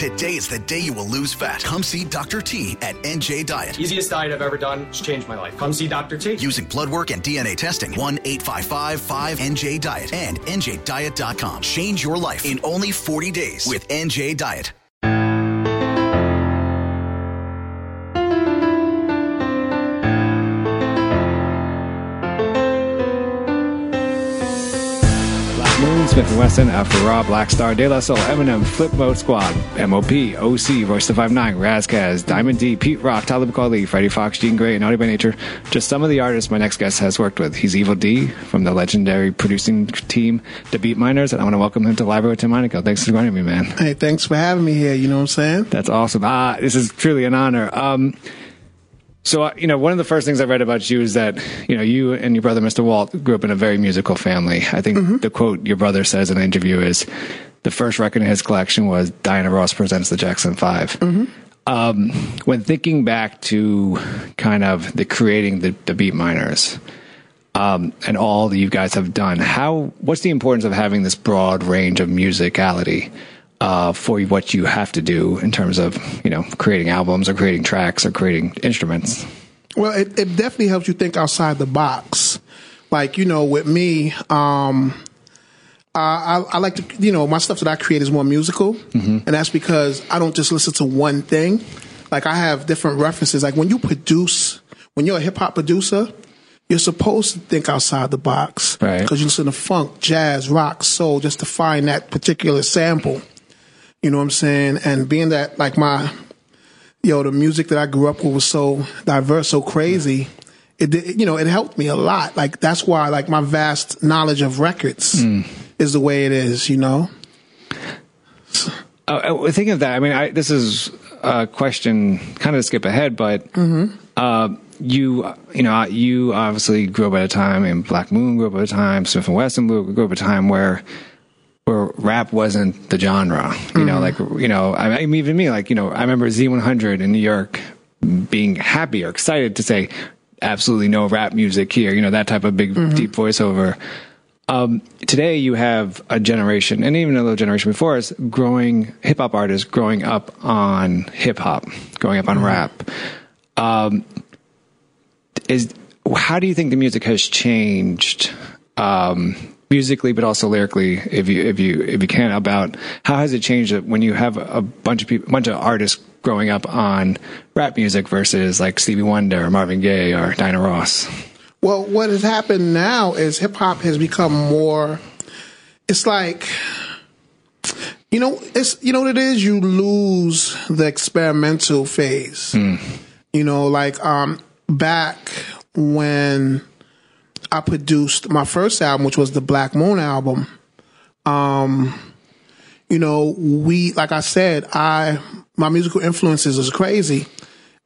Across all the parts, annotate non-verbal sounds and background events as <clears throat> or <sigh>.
Today is the day you will lose fat. Come see Dr. T at NJ Diet. Easiest diet I've ever done. It's changed my life. Come see Dr. T. Using blood work and DNA testing. 1 855 5NJ Diet and NJDiet.com. Change your life in only 40 days with NJ Diet. Smith and Wesson, Afu-Ra, Black Star, De La Soul, Eminem, Flipmode Squad, MOP, OC, Royce the 59, Ras Kass, Diamond D, Pete Rock, Talib Kweli, Freddie Foxxx, Jean Grae, and Naughty by Nature. Just some of the artists my next guest has worked with. He's Evil Dee from the legendary producing team, The Beatminerz, and I want to welcome him to Library with Tim Monaco. Thanks for joining me, man. Hey, thanks for having me here. You know what I'm saying? That's awesome. Ah, this is truly an honor. Um, so, uh, you know, one of the first things I read about you is that, you know, you and your brother, Mr. Walt, grew up in a very musical family. I think the quote your brother says in an interview is the first record in his collection was Diana Ross Presents the Jackson 5 Um, when thinking back to kind of the creating the, the Beatminerz, um, and all that you guys have done, how, what's the importance of having this broad range of musicality? Uh, for what you have to do in terms of you know creating albums or creating tracks or creating instruments. Well, it, it definitely helps you think outside the box. Like, you know, with me, um, I, I, I like to, you know, my stuff that I create is more musical. And that's because I don't just listen to one thing. Like, I have different references. Like, when you produce, when you're a hip hop producer, you're supposed to think outside the box. Right. Because you listen to funk, jazz, rock, soul, just to find that particular sample. You know what I'm saying? And being that, like, my, yo, the music that I grew up with was so diverse, so crazy. It, did- you know, it helped me a lot. Like that's why, like my vast knowledge of records is the way it is. You know. Uh, uh, thinking of that, I mean, I, this is a question kind of to skip ahead, but uh, you, you know, you obviously grew up at a time, and Black Moon grew up at a time, Smith and Wesson grew up at a time where where rap wasn't the genre. You know, like you know, I, I mean, even me, like you know, I remember Z100 in New York being happy or excited to say, absolutely no rap music here. You know, that type of big deep voiceover. Um, today you have a generation, and even a little generation before us, growing hip hop artists growing up on hip hop, growing up on rap. Um, is how do you think the music has changed um, musically, but also lyrically, if you if you if you can, about how has it changed when you have a bunch of people, a bunch of artists growing up on rap music versus like Stevie Wonder or Marvin Gaye or Diana Ross? Well, what has happened now is hip hop has become more. It's like, you know, it's you know what it is. You lose the experimental phase. You know, like um, back when I produced my first album, which was the Black Moon album. Um, you know, we like I said, I my musical influences is crazy,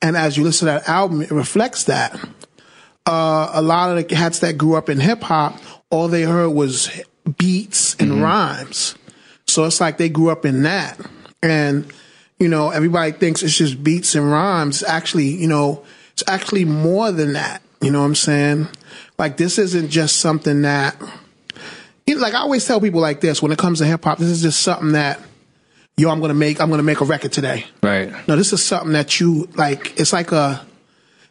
and as you listen to that album, it reflects that uh, a lot of the cats that grew up in hip hop, all they heard was beats and rhymes. So it's like they grew up in that. And, you know, everybody thinks it's just beats and rhymes. Actually, you know, it's actually more than that. You know what I'm saying? Like this isn't just something that, you know, like I always tell people like this when it comes to hip hop, this is just something that, yo, I'm to make, I'm to make a record today. Right. No, this is something that you like. It's like a,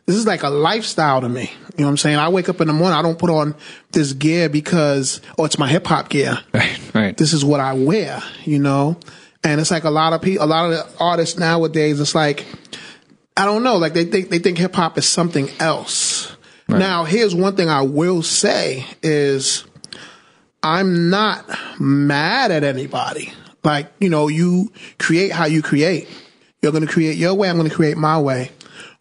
this is like a lifestyle to me. You know what I'm saying? I wake up in the morning. I don't put on this gear because, oh, it's my hip hop gear. <laughs> Right. Right. This is what I wear, you know? And it's like a lot of people, a lot of the artists nowadays, it's like, I don't know, like they think, they think hip hop is something else. Now, here's one thing I will say is I'm not mad at anybody. Like, you know, you create how you create. You're going to create your way. I'm going to create my way.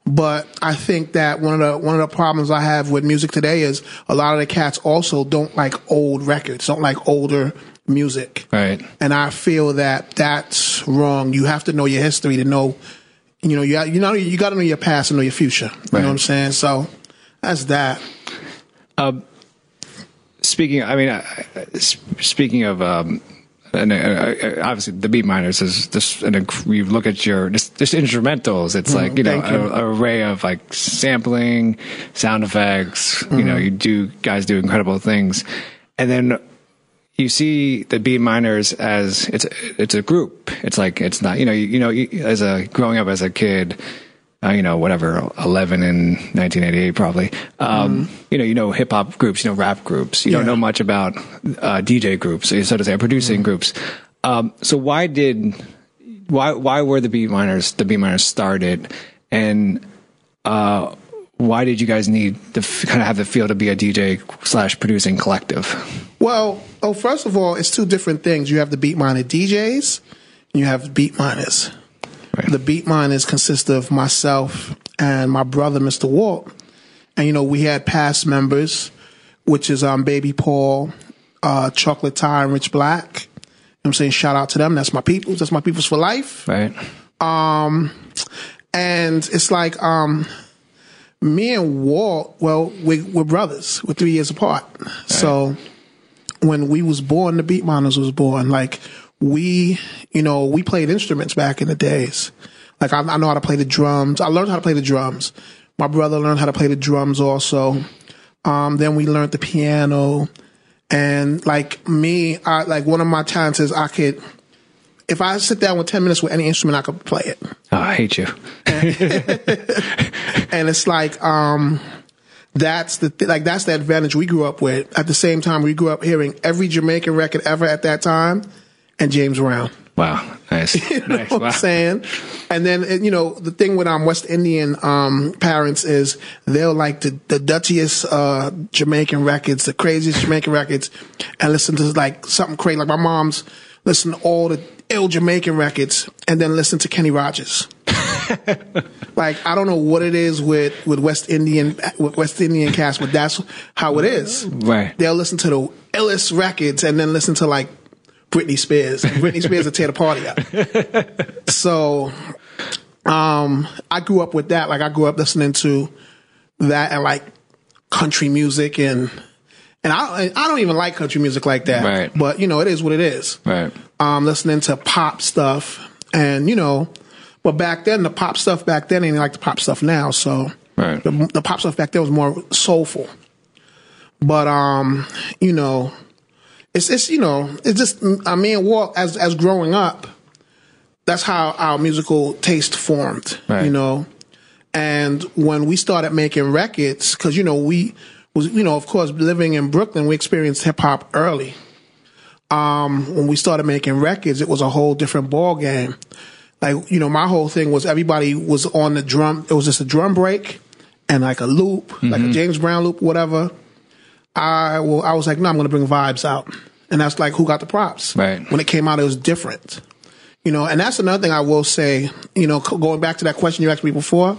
But I think that one of the one of the problems I have with music today is a lot of the cats also don't like old records, don't like older music. Right. And I feel that that's wrong. You have to know your history to know, you know, you you know you got to know your past and know your future. You Right. know what I'm saying? So that's that. Speaking, I mean, speaking of, um, and uh, obviously the Beatminerz is just an you look at your just, just instrumentals. It's like you know Mm-hmm. thank you. a, a array of like sampling, sound effects. You know, Mm-hmm. you do guys do incredible things, and then you see the Beatminerz as it's it's a group. It's like it's not you know you, you know you, as a growing up as a kid. Uh, you know, whatever, 11 in 1988, probably. Um, You know, you know hip hop groups, you know rap groups. You don't Mm-hmm. Know much about uh, DJ groups, so to say, producing Mm-hmm. groups. Um, so why did why why were the Beatminerz the Beatminerz started, and uh, why did you guys need to f- kind of have the feel to be a DJ slash producing collective? Well, oh, first of all, it's two different things. You have the beat miner DJs, and you have Beatminerz. Right. The Beatminerz consist of myself and my brother, Mr. Walt. And, you know, we had past members, which is um, Baby Paul, uh, Chocolate Ty, and Rich Black. You know what I'm saying? Shout out to them. That's my peoples. That's my peoples for life. Right. Um, And it's like, um, me and Walt, well, we, we're brothers. We're three years apart. So when we was born, the Beatminerz was born. Like we, you know, we played instruments back in the days. Like I, I know how to play the drums. I learned how to play the drums. My brother learned how to play the drums also. Um, then we learned the piano. And like me, I, like one of my talents is I could, if I sit down with 10 minutes with any instrument, I could play it. Oh, I hate you. <laughs> and it's like um that's the th- like that's the advantage we grew up with. At the same time, we grew up hearing every Jamaican record ever at that time, and James Brown. Wow. Nice. <laughs> You know nice. what Wow. I'm saying? And then you know the thing with um West Indian um parents is they'll like the the duttiest uh Jamaican records, the craziest Jamaican records, and listen to like something crazy. Like my mom's listen to all the ill Jamaican records, and then listen to Kenny Rogers. <laughs> like I don't know what it is with with West Indian with West Indian cast, but that's how it is. Right. They'll listen to the illest records and then listen to like Britney Spears. Britney Spears will tear the party up. <laughs> so, um, I grew up with that. Like I grew up listening to that and like country music and and I I don't even like country music like that. Right. But you know it is what it is Right. um, listening to pop stuff, and you know, but back then the pop stuff back then ain't like the pop stuff now. So Right. the, the pop stuff back then was more soulful. But um, you know, it's it's you know, it's just I mean, Walt as as growing up, that's how our musical taste formed. Right. You know, and when we started making records, because you know we was you know of course living in Brooklyn, we experienced hip hop early um, when we started making records, it was a whole different ball game. Like, you know, my whole thing was everybody was on the drum. It was just a drum break and like a loop, like a James Brown loop, whatever. I well, I was like, no, I'm going to bring vibes out. And that's like who got the props. Right. When it came out, it was different. You know, and that's another thing I will say, you know, going back to that question you asked me before,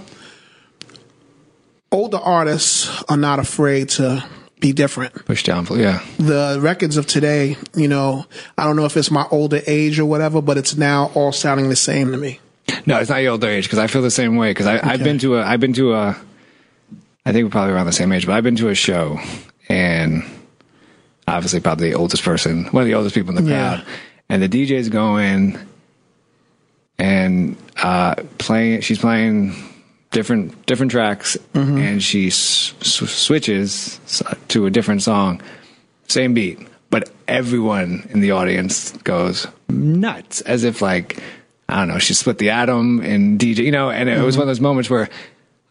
older artists are not afraid to be different Push down. Yeah. the records of today, you know, I don't know if it's my older age or whatever, but it's now all sounding the same to me. No, it's not your older age because I feel the same way. Because I've been to a, I've been to a, I think we're probably around the same age, but I've been to a show and obviously probably the oldest person, one of the oldest people in the Yeah. crowd, and the DJ's going and uh, playing. She's playing different different tracks, Mm-hmm. and she s- switches to a different song, same beat, but everyone in the audience goes nuts, as if like I don't know, she split the atom and DJ, you know, and it was one of those moments where.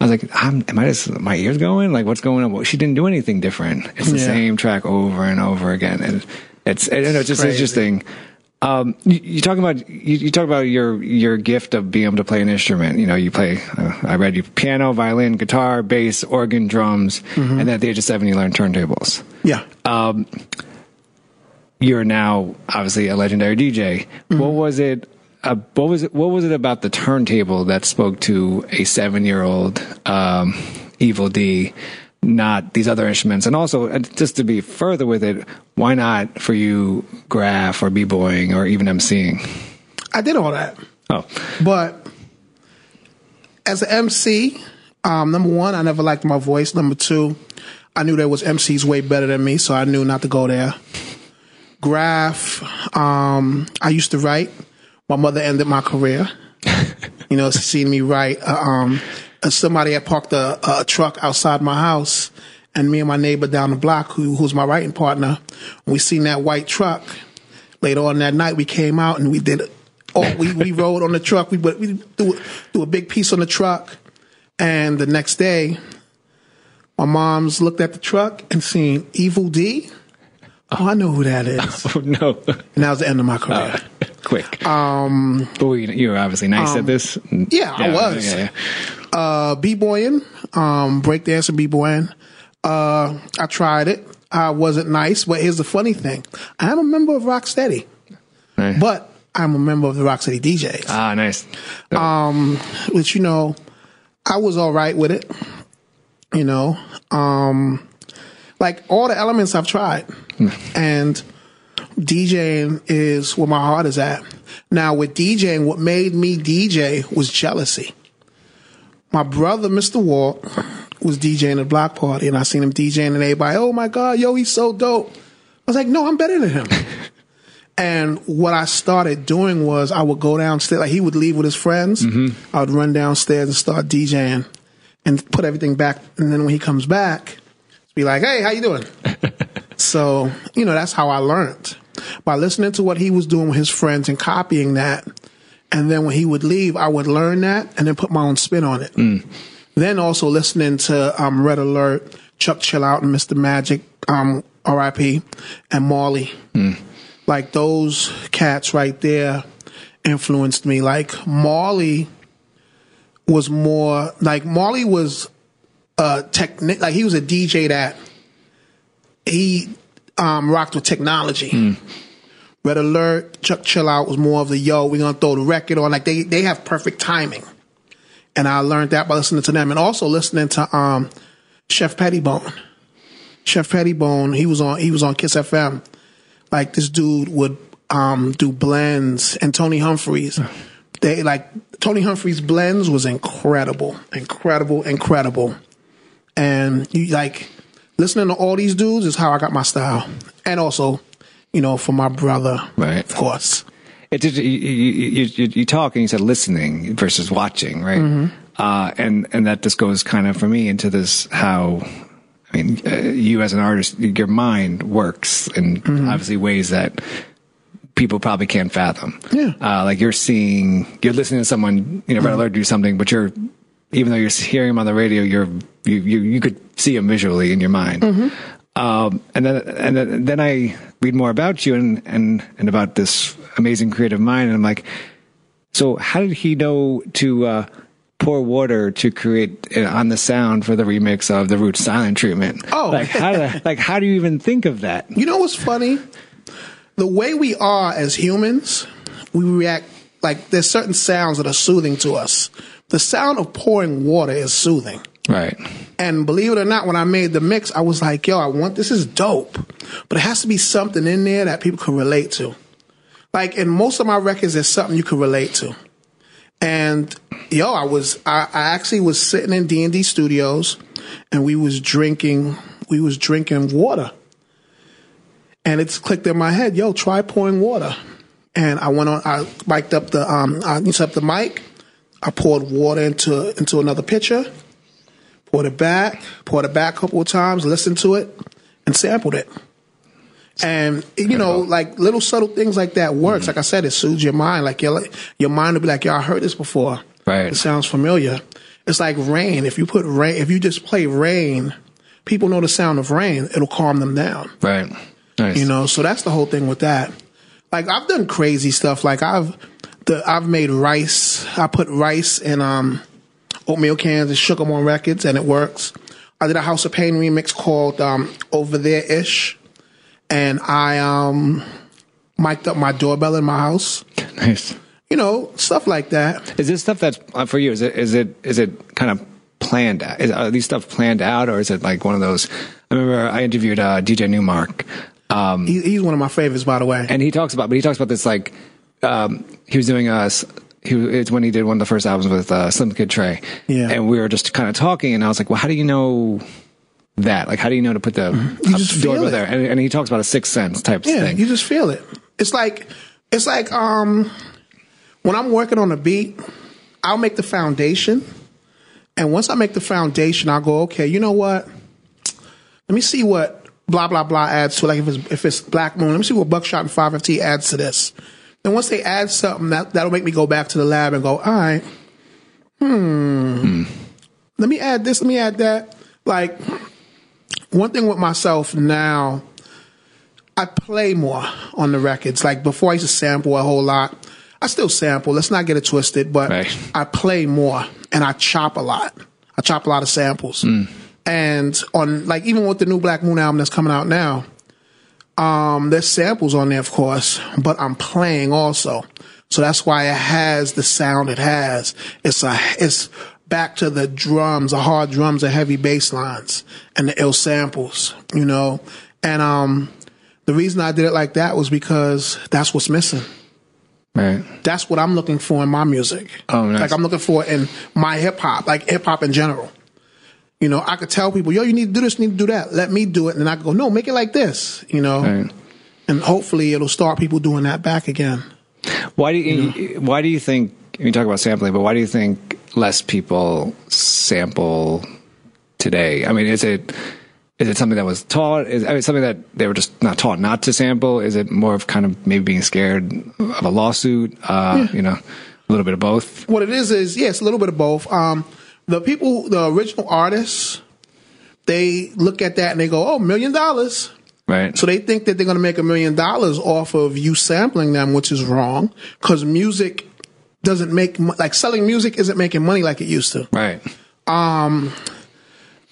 I was like, I'm, am I just, my ears going? Like, what's going on? Well, she didn't do anything different. It's the Yeah. same track over and over again. And it's, and it's just crazy. interesting. Um, you, you talk about you, you talk about your your gift of being able to play an instrument. You know, you play. Uh, I read you piano, violin, guitar, bass, organ, drums, and at the age of seven, you learned turntables. Yeah. Um, you're now obviously a legendary DJ. What was it? Uh, what was it? What was it about the turntable that spoke to a seven-year-old um, Evil Dee, not these other instruments? And also, just to be further with it, why not for you graph or b-boying or even emceeing? I did all that. Oh, But as an MC, um, number one, I never liked my voice. Number two, I knew there was MCs way better than me, so I knew not to go there. Graph, um, I used to write. My mother ended my career. <laughs> you know, seeing me write. Uh, um, uh, somebody had parked a, a truck outside my house, and me and my neighbor down the block, who who's my writing partner, we seen that white truck. Later on that night, we came out and we did. Oh, we we <laughs> rode on the truck. We we do do a big piece on the truck, and the next day, my mom's looked at the truck and seen Evil Dee. Oh, I know who that is. <laughs> oh no! And that was the end of my career. Quick. Um, but we, you were obviously nice at this. yeah, I was. Yeah, yeah. uh, b-boying, um, breakdancing, b-boying. Uh, I tried it. I wasn't nice, but here's the funny thing. I'm a member of Rocksteady, Nice. but I'm a member of the Rocksteady DJs, ah, nice. um, which, you know, I was all right with it. You know, um, like all the elements I've tried and DJing is where my heart is at. Now with DJing, what made me DJ was jealousy my brother, Mr. Walt, was DJing at a block party, and I seen him DJing, and everybody, oh my God, yo, he's so dope. I was like, no, I'm better than him. <laughs> and what I started doing was I would go downstairs, like he would leave with his friends. Mm-hmm. I would run downstairs and start DJing and put everything back. And then when he comes back, be like, hey, how you doing? <laughs> so, you know, that's how I learned. By listening to what he was doing with his friends and copying that. And then when he would leave, I would learn that and then put my own spin on it. Then also listening to um, Red Alert, Chuck Chill Out, and Mr. Magic, um, R.I.P., and Marley. Like those cats right there influenced me. Like Marley was more like Marley was a technic like he was a DJ that he um, rocked with technology. Red Alert, Chuck Chill Out was more of the yo, we're gonna throw the record on. Like they they have perfect timing. And I learned that by listening to them and also listening to um Shep Pettibone. Shep Pettibone, he was on he was on Kiss FM. Like this dude would um do blends and Tony Humphries. They like Tony Humphries blends was incredible. Incredible, incredible. And you like listening to all these dudes is how I got my style. And also, you know, for my brother, Right. of course. It did. You, you, you, you talk and you said listening versus watching, right? Mm-hmm. Uh, and and that just goes kind of for me into this how. I mean, uh, you as an artist, your mind works in Mm-hmm. obviously ways that people probably can't fathom. Yeah. Uh, like you're seeing, you're listening to someone, you know, Alert do something, but you're, even though you're hearing him on the radio, you're, you, you, you could see him visually in your mind. Um, and then, and then, then I read more about you and, and, and about this amazing creative mind. And I'm like, so how did he know to, uh, pour water to create uh, on the sound for the remix of the Roots silent treatment? Oh. like how, do- <laughs> like how do you even think of that? You know what's funny? The way we are as humans, we react like there's certain sounds that are soothing to us. The sound of pouring water is soothing. Right. And believe it or not, when I made the mix, I was like, yo, I want this is dope. But it has to be something in there that people can relate to. Like in most of my records, there's something you can relate to. And yo, I was I, I actually was sitting in D and D studios and we was drinking we was drinking water. And it's clicked in my head, yo, try pouring water. And I went on I mic'd up the um I set up the mic, I poured water into into another pitcher poured it back, poured it back a couple of times, listened to it, and sampled it. And you know, like little subtle things like that works. Like I said, it soothes your mind. Like your your mind will be like, "Yo, I heard this before. Right. It sounds familiar." It's like rain. If you put rain, if you just play rain, people know the sound of rain. It'll calm them down. Right. Nice. You know, so that's the whole thing with that. like I've done crazy stuff. Like I've the I've made rice. I put rice in um oatmeal cans and shook them on records, and it works. I did a House of Pain remix called um, "Over There Ish," and I um mic'd up my doorbell in my house. <laughs> Nice. You know, stuff like that. Is this stuff that's uh, for you? Is it is it is it kind of planned? Out? Is, are these stuff planned out, or is it like one of those? I remember I interviewed uh, DJ Nu-Mark, um, He, he's one of my favorites, by the way. and he talks about, but he talks about this like um, he was doing us. He it's when he did one of the first albums with uh, Slim Kid Trey, Yeah. and we were just kind of talking, and I was like, well, how do you know? That like, how do you know to put the Mm-hmm. You uh, just feel doorbell it. there? And, and he talks about a sixth sense type Yeah, thing. you just feel it. It's like it's like um when I'm working on a beat, I'll make the foundation. And once I make the foundation, I'll go, okay, you know what? Let me see what blah blah blah adds to it. Like if it's if it's Black Moon, let me see what Buckshot and 5FT adds to this. And once they add something, that that'll make me go back to the lab and go, all right, hmm. Let me add this, let me add that. Like one thing with myself now, I play more on the records. Like before, I used to sample a whole lot. I still sample. Let's not get it twisted, but Right. I play more and I chop a lot. I chop a lot of samples. And on like even with the new Black Moon album that's coming out now, um, there's samples on there, of course, but I'm playing also. So that's why it has the sound it has. It's a it's back to the drums, the hard drums, the heavy bass lines, and the ill samples, you know. And um, the reason I did it like that was because that's what's missing. right. That's what I'm looking for in my music. Oh, nice. Like I'm looking for in my hip hop, like hip hop in general. You know, I could tell people, yo, you need to do this, you need to do that. Let me do it. And then I could go, no, make it like this, you know? Right. And hopefully it'll start people doing that back again. Why do you, why do you think you talk about sampling, but why do you think less people sample today? I mean, is it is it something that was taught? Is I mean, something that they were just not taught not to sample? Is it more of kind of maybe being scared of a lawsuit? Uh, You know, a little bit of both. What it is is, yes, a little bit of both. Um, the people, the original artists, they look at that and they go, oh, million dollars. Right. So they think that they're going to make a million dollars off of you sampling them, which is wrong because music doesn't make, like selling music isn't making money like it used to. right. Um,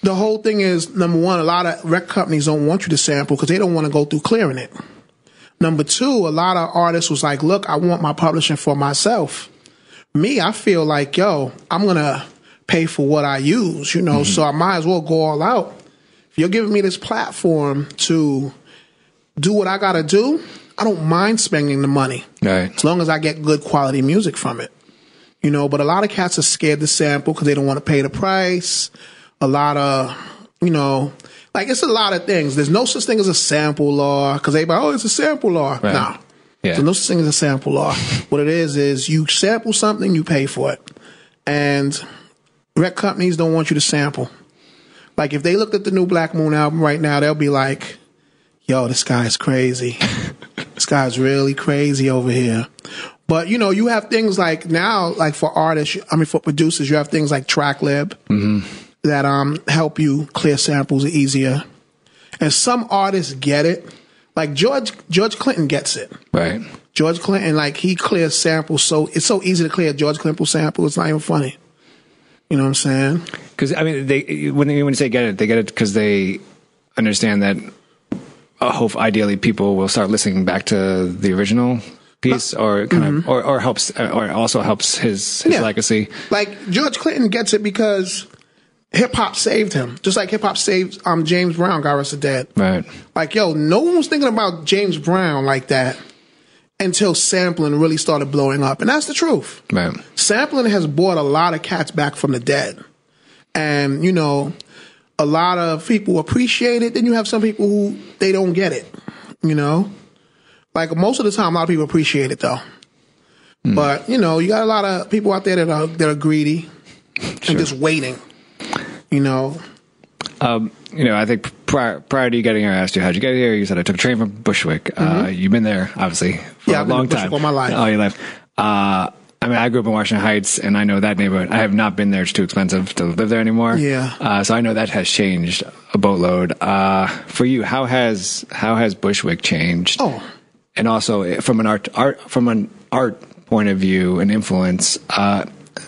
the whole thing is number one, a lot of rec companies don't want you to sample because they don't want to go through clearing it. Number two, a lot of artists was like, look, I want my publishing for myself. Me, I feel like, yo, I'm gonna pay for what I use, you know, mm-hmm. so I might as well go all out. If you're giving me this platform to do what I gotta do, I don't mind spending the money Right. as long as I get good quality music from it. You know, but a lot of cats are scared to sample because they don't want to pay the price. A lot of, you know, like it's a lot of things. There's no such thing as a sample law because they everybody, oh, it's a sample law. Right. No. Yeah. There's no such thing as a sample law. what it is is you sample something, you pay for it. And rec companies don't want you to sample. Like if they looked at the new Black Moon album right now, they'll be like, yo, this guy's crazy. <laughs> this guy's really crazy over here. But you know, you have things like now, like for artists, I mean for producers, you have things like TrackLib that um help you clear samples easier. And some artists get it. Like George George Clinton gets it. Right. George Clinton, like he clears samples so it's so easy to clear George Clinton sample, it's not even funny. You know what I'm saying? Because I mean, they when they, when you say get it, they get it because they understand that. I hope ideally people will start listening back to the original piece, or kind of, or, or helps, or also helps his his Yeah. legacy. Like George Clinton gets it because hip hop saved him. Just like hip hop saved um James Brown, God rest the dead. Right. Like, yo, no one was thinking about James Brown like that until sampling really started blowing up. And that's the truth. Right. Sampling has brought a lot of cats back from the dead. And, you know, a lot of people appreciate it. Then you have some people who they don't get it, you know? Like most of the time, a lot of people appreciate it though. But, you know, you got a lot of people out there that are, that are greedy and just waiting, you know? Um, you know, I think prior prior to you getting here, I asked you how'd you get here. You said I took a train from Bushwick. Uh, you've been there, obviously, for Mm-hmm. Yeah, a long time. all my life. All your life. Uh, I mean, I grew up in Washington Heights, and I know that neighborhood. I have not been there; it's too expensive to live there anymore. Yeah. Uh, so I know that has changed a boatload. Uh, for you, how has how has Bushwick changed? Oh. and also from an art art from an art point of view and influence, uh,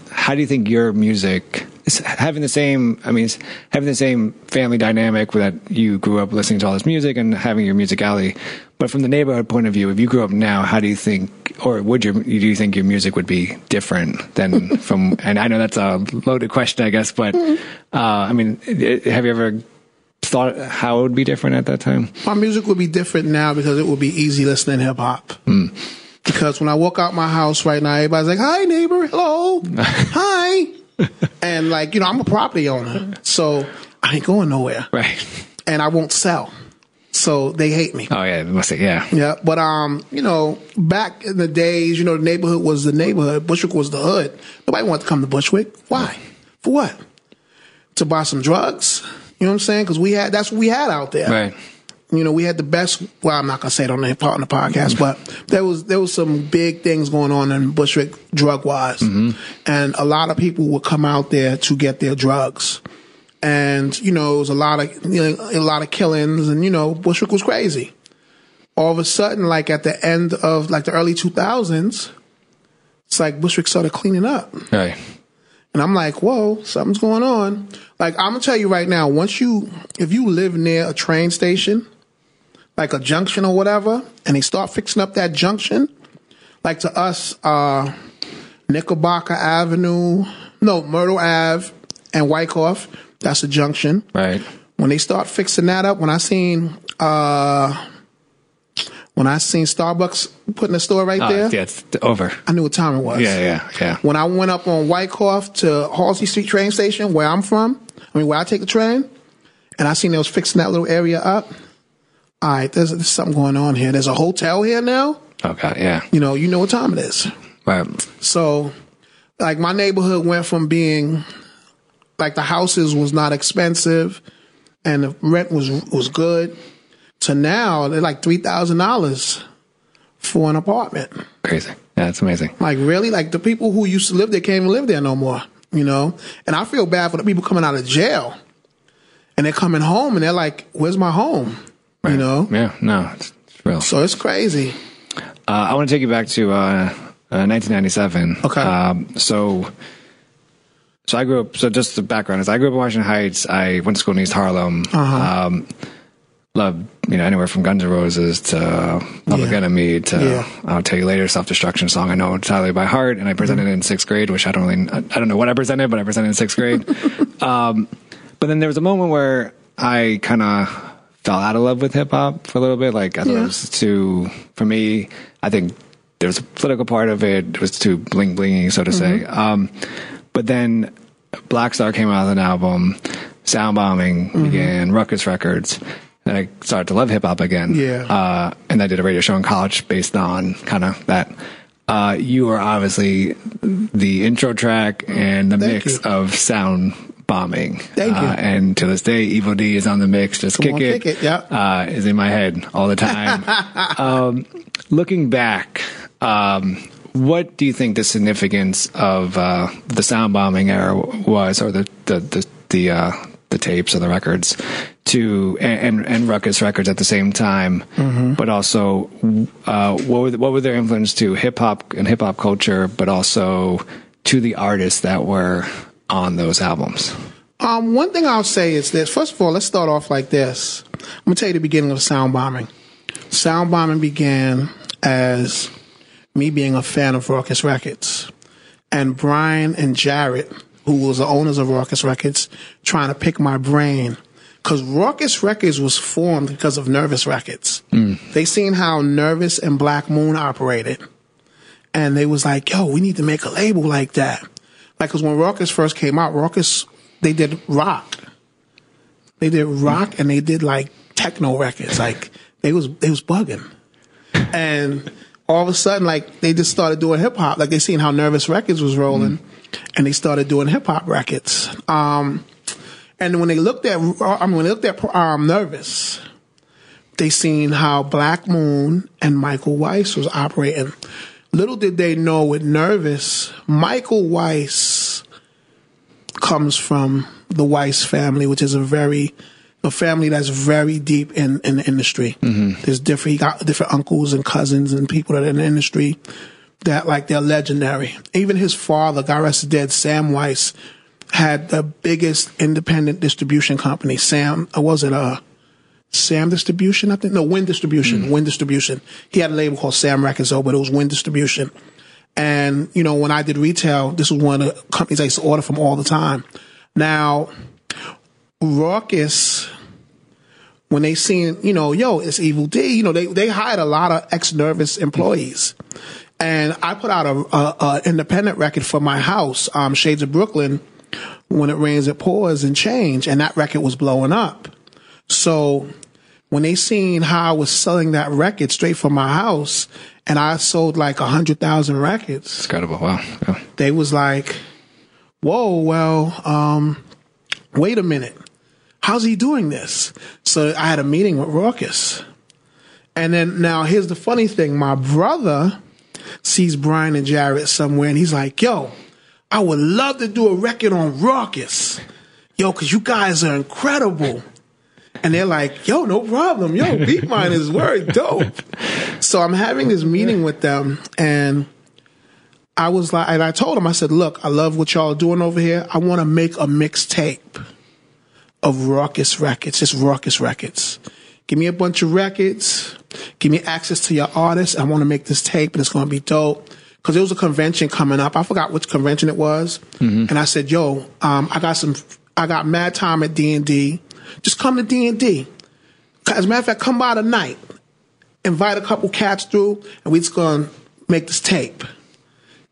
how do you think your music having the same? I mean, having the same family dynamic that you grew up listening to all this music and having your musicality. But from the neighborhood point of view, if you grew up now, how do you think, or would your do you think your music would be different than <laughs> from? And I know that's a loaded question, I guess, but uh, I mean, have you ever thought how it would be different at that time? My music would be different now because it would be easy listening hip hop. Because when I walk out my house right now, everybody's like, "Hi, neighbor. Hello. <laughs> Hi." <laughs> and like you know, I'm a property owner, so I ain't going nowhere, Right. and I won't sell. So they hate me. Oh yeah, must say yeah. Yeah, but um, you know, back in the days, you know, the neighborhood was the neighborhood. Bushwick was the hood. Nobody wanted to come to Bushwick. Why? For what? To buy some drugs? You know what I'm saying? Because we had that's what we had out there. Right. You know, we had the best. Well, I'm not gonna say it on the on the podcast, but there was there was some big things going on in Bushwick drug wise, mm-hmm. and a lot of people would come out there to get their drugs. And you know, it was a lot of you know, a lot of killings, and you know, Bushwick was crazy all of a sudden, like at the end of like the early 2000s, it's like Bushwick started cleaning up. Right. And I'm like, whoa, something's going on. Like, I'm gonna tell you right now, once you, if you live near a train station, like a junction or whatever, and they start fixing up that junction, like to us, uh, Knickerbocker Avenue, no, Myrtle Ave and Wyckoff, that's a junction. Right. When they start fixing that up, when I seen, uh, when I seen Starbucks putting a store right Oh, there, yeah, it's over. I knew what time it was. Yeah, yeah, yeah. When I went up on Wyckoff to Halsey Street train station, where I'm from, I mean, where I take the train, and I seen they was fixing that little area up. All right, there's, there's something going on here. There's a hotel here now. Okay, yeah. You know, you know what time it is. Right. So, like, my neighborhood went from being like the houses was not expensive and the rent was was good to now they're like three thousand dollars for an apartment. Crazy. Yeah, it's amazing. Like really, like the people who used to live there can't even live there no more. You know, and I feel bad for the people coming out of jail, and they're coming home and they're like, "Where's my home?" You know. Yeah, no, it's, it's real. So it's crazy. Uh, I want to take you back to uh, uh, 1997. Okay. Um, so, so I grew up. So just the background is I grew up in Washington Heights. I went to school in East Harlem. Uh-huh. Um, loved you know anywhere from Guns N' Roses to Public Yeah. Enemy to Yeah. I'll tell you later self destruction song. I know entirely by heart, and I presented it in sixth grade, which I don't really I I don't know what I presented, but I presented in sixth grade. <laughs> um, but then there was a moment where I kind of fell out of love with hip hop for a little bit. Like I thought Yeah. it was too for me. I think there was a political part of it. It was too bling blingy, so to say. Mm-hmm. Um, but then Black Star came out with an album. Soundbombing Mm-hmm. began. Rawkus Records. And I started to love hip hop again. Yeah. Uh, and I did a radio show in college based on kind of that. Uh, you are obviously the intro track and the Thank mix you. of sound bombing. Thank you. Uh, and to this day, Evil Dee is on the mix. Just Come kick on, it. Kick It, yeah. Uh, is in my head all the time. <laughs> um, looking back, um, what do you think the significance of uh, the Soundbombing era was, or the the the the, uh, the tapes or the records, to and, and and Rawkus Records at the same time, but also uh, what were the, what were their influence to hip hop and hip hop culture, but also to the artists that were on those albums. Um, one thing I'll say is this. First of all, let's start off like this. I'm gonna tell you the beginning of Soundbombing. Sound bombing began as me being a fan of Rawkus Records, and Brian and Jarrett, who was the owners of Rawkus Records, trying to pick my brain. Because Rawkus Records was formed because of Nervous Records. They seen how Nervous and Black Moon operated and they was like, "Yo, we need to make a label like that." Like, cause when Rawkus first came out, Rawkus they did rock, they did rock, and they did like techno records. Like they was they was bugging, and all of a sudden, like they just started doing hip hop. Like they seen how Nervous Records was rolling, and they started doing hip hop records. Um, and when they looked at, I mean, when they looked at um, Nervous, they seen how Black Moon and Michael Weiss was operating. Little did they know with Nervous, Michael Weiss comes from the Weiss family, which is a very a family that's very deep in, in the industry. There's different, he got different uncles and cousins and people that are in the industry that like they're legendary. Even his father, God rest his dead, Sam Weiss, had the biggest independent distribution company. Sam, was it uh Sam Distribution? I think no Wind Distribution. Wind Distribution. He had a label called Sam Records, though, but it was Wind Distribution. And you know, when I did retail, this was one of the companies I used to order from all the time. Now, Rawkus when they seen, you know, yo, it's Evil Dee, you know, they, they hired a lot of ex nervous employees. And I put out a, a, a independent record for my house, um, Shades of Brooklyn, when it rains, it pours and change. And that record was blowing up. So when they seen how I was selling that record straight from my house and I sold like a hundred thousand records, It's incredible. Wow. Yeah. they was like, whoa, well, um, wait a minute. How's he doing this? So I had a meeting with Rawkus. And then now here's the funny thing. My brother sees Brian and Jarrett somewhere and he's like, yo, I would love to do a record on Rawkus. Yo, cause you guys are incredible. And they're like, yo, no problem. Yo, Beat Mine is word dope. So I'm having this meeting with them and I was like, and I told him, I said, look, I love what y'all are doing over here. I want to make a mixtape of Rawkus Records, just Rawkus Records. Give me a bunch of records. Give me access to your artists. I want to make this tape and it's going to be dope. Cause there was a convention coming up. I forgot which convention it was. And I said, yo, um, I got some, I got mad time at D&D. Just come to D&D. As a matter of fact, come by tonight. Invite a couple cats through and we just to make this tape.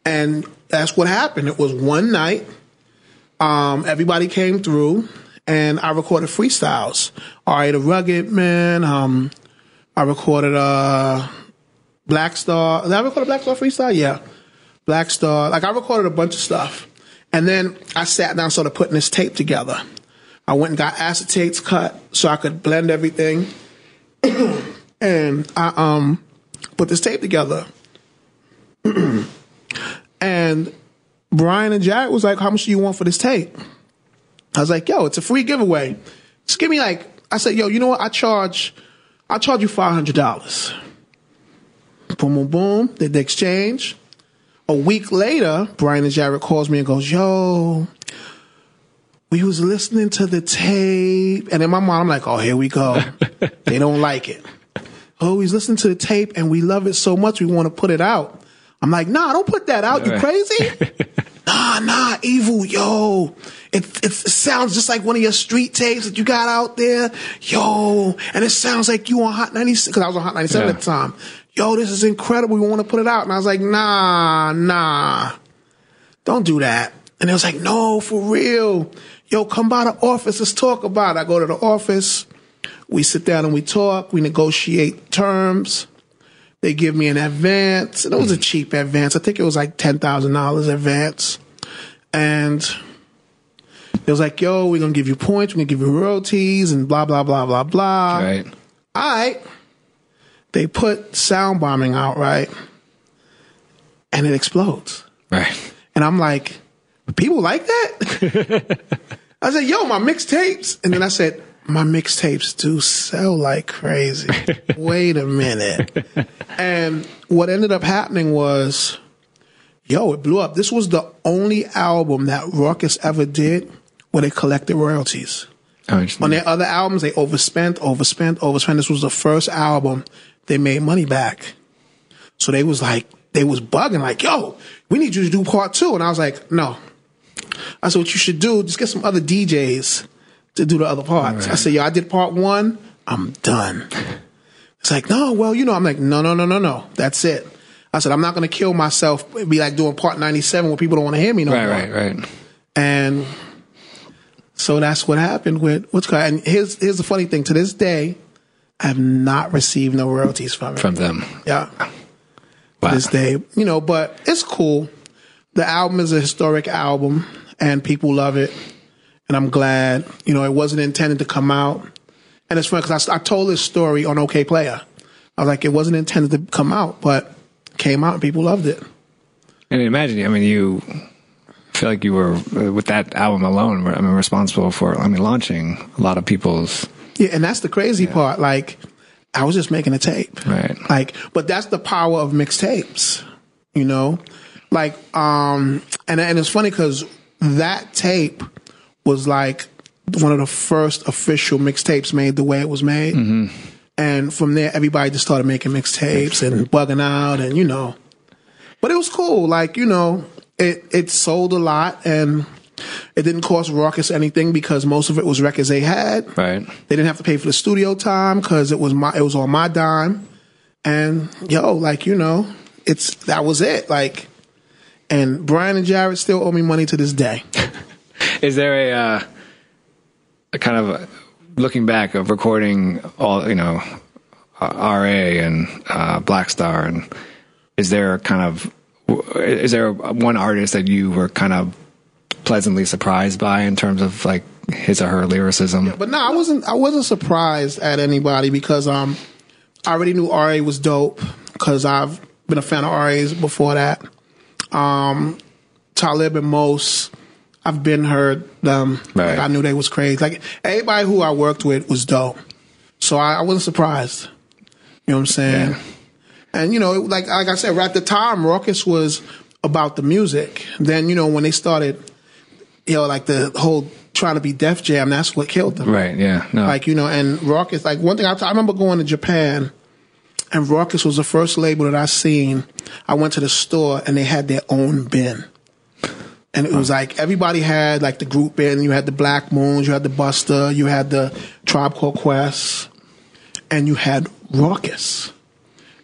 And that's what happened. It was one night. Um, everybody came through and I recorded freestyles. R.A. the Rugged Man. Um, I recorded uh, Black Star. Did I record a Black Star freestyle? Yeah, Black Star. Like I recorded a bunch of stuff, and then I sat down, started putting this tape together. I went and got acetates cut so I could blend everything, <clears throat> and I um put this tape together. <clears throat> and Brian and Jack was like, "How much do you want for this tape?" I was like, "Yo, it's a free giveaway. Just give me like." I said, "Yo, you know what? I charge, I charge you five hundred dollars." Boom, boom, boom. Did the exchange. A week later, Brian and Jarrett calls me and goes, "Yo, we was listening to the tape," and in my mind, I'm like, "Oh, here we go. <laughs> they don't like it." Oh, he's listening to the tape and we love it so much we want to put it out. I'm like, nah, don't put that out. You crazy? <laughs> nah, nah, evil, yo. It, it, sounds just like one of your street tapes that you got out there. Yo. And it sounds like you on Hot 96, cause I was on Hot 97 Yeah. at the time. Yo, this is incredible. We want to put it out. And I was like, nah, nah. Don't do that. And it was like, no, for real. Yo, come by the office. Let's talk about it. I go to the office. We sit down and we talk. We negotiate terms. They give me an advance. And it was a mm-hmm. cheap advance. I think it was like $10,000 advance. And it was like, yo, we're going to give you points. We're going to give you royalties and blah, blah, blah, blah, blah. Right. All right. They put Soundbombing out, right? And it explodes. Right. And I'm like, people like that? <laughs> I said, yo, my mixtapes. And then I said, my mixtapes do sell like crazy. <laughs> Wait a minute. And what ended up happening was, yo, it blew up. This was the only album that Rawkus ever did where they collected royalties. Oh. On their other albums, they overspent, overspent, overspent. This was the first album they made money back. So they was like, they was bugging like, yo, we need you to do part two. And I was like, no. I said, what you should do, just get some other DJs to do the other parts. I said, yo, I did part one. I'm done. It's like, no, well, you know, I'm like, no, no, no, no, no. That's it. I said, I'm not going to kill myself, It'd be like doing part 97 where people don't want to hear me no right, more. right, right. Right. And so that's what happened with what's called. And here's here's the funny thing: to this day, I have not received no royalties from it. From them. yeah, Wow. this day, you know. But it's cool. The album is a historic album, and people love it. And I'm glad. You know, it wasn't intended to come out. And it's funny because I, I told this story on Okayplayer. I was like, it wasn't intended to come out, but came out and people loved it. And imagine, I mean, you feel like you were uh, with that album alone. I mean, responsible for, I mean, launching a lot of people's Yeah, and that's the crazy part. Like, I was just making a tape. Right. Like, but that's the power of mixtapes, you know? Like, um, and, and it's funny because that tape was like one of the first official mixtapes made the way it was made. Mm-hmm. And from there, everybody just started making mixtapes and bugging out and, you know, but it was cool. Like, you know, it, it sold a lot and it didn't cost Rawkus anything because most of it was records they had. Right. They didn't have to pay for the studio time because it was my it was on my dime. And yo, like you know, it's that was it. Like, and Brian and Jared still owe me money to this day. <laughs> Is there a, uh, a kind of a, looking back of recording all you know uh, RA and uh, Black Star and is there a kind of is there one artist that you were kind of pleasantly surprised by in terms of like his or her lyricism? But no, I wasn't. I wasn't surprised at anybody because um, I already knew RA was dope because I've been a fan of RA's before that. Um, Talib and Mos, I've been heard them. Right. I knew they was crazy. Like everybody who I worked with was dope, so I, I wasn't surprised. You know what I'm saying? Yeah. And you know, like like I said, right at the time, Rawkus was about the music. Then you know when they started, you know, like the whole trying to be Def Jam, that's what killed them. Right. Yeah. No. Like you know, and Rawkus. Like one thing I, I remember going to Japan, and Rawkus was the first label that I seen. I went to the store and they had their own bin. And it was like everybody had like the group bin. You had the Black Moons, you had the Buster, you had the Tribe Called Quest, and you had Rawkus.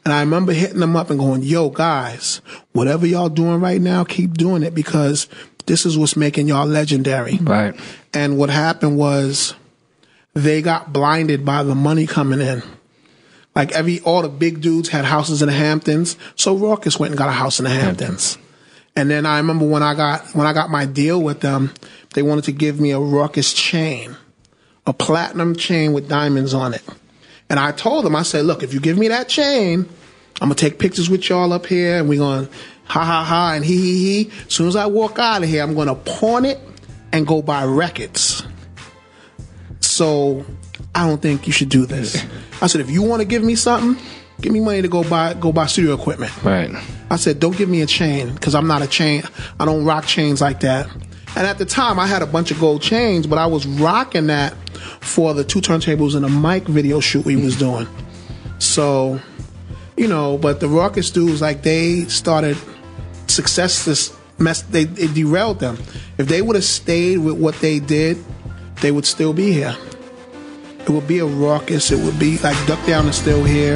And I remember hitting them up and going, yo, guys, whatever y'all doing right now, keep doing it because this is what's making y'all legendary. right. And what happened was they got blinded by the money coming in. Like every, all the big dudes had houses in the Hamptons. So Rawkus went and got a house in the Hamptons. And then I remember when I got, when I got my deal with them, they wanted to give me a Rawkus chain, a platinum chain with diamonds on it. And I told them, I said, look, if you give me that chain, I'm gonna take pictures with y'all up here and we're gonna ha ha ha and he he he. As soon as I walk out of here, I'm gonna pawn it and go buy records. So I don't think you should do this. <laughs> I said, if you want to give me something, give me money to go buy go buy studio equipment. Right. I said, don't give me a chain because I'm not a chain. I don't rock chains like that. And at the time, I had a bunch of gold chains, but I was rocking that for the two turntables and a mic video shoot we was doing. So, you know, but the Rawkus dudes, like they started success. This mess, they it derailed them. If they would have stayed with what they did, they would still be here. It would be a Rawkus. It would be like Duck Down and still here.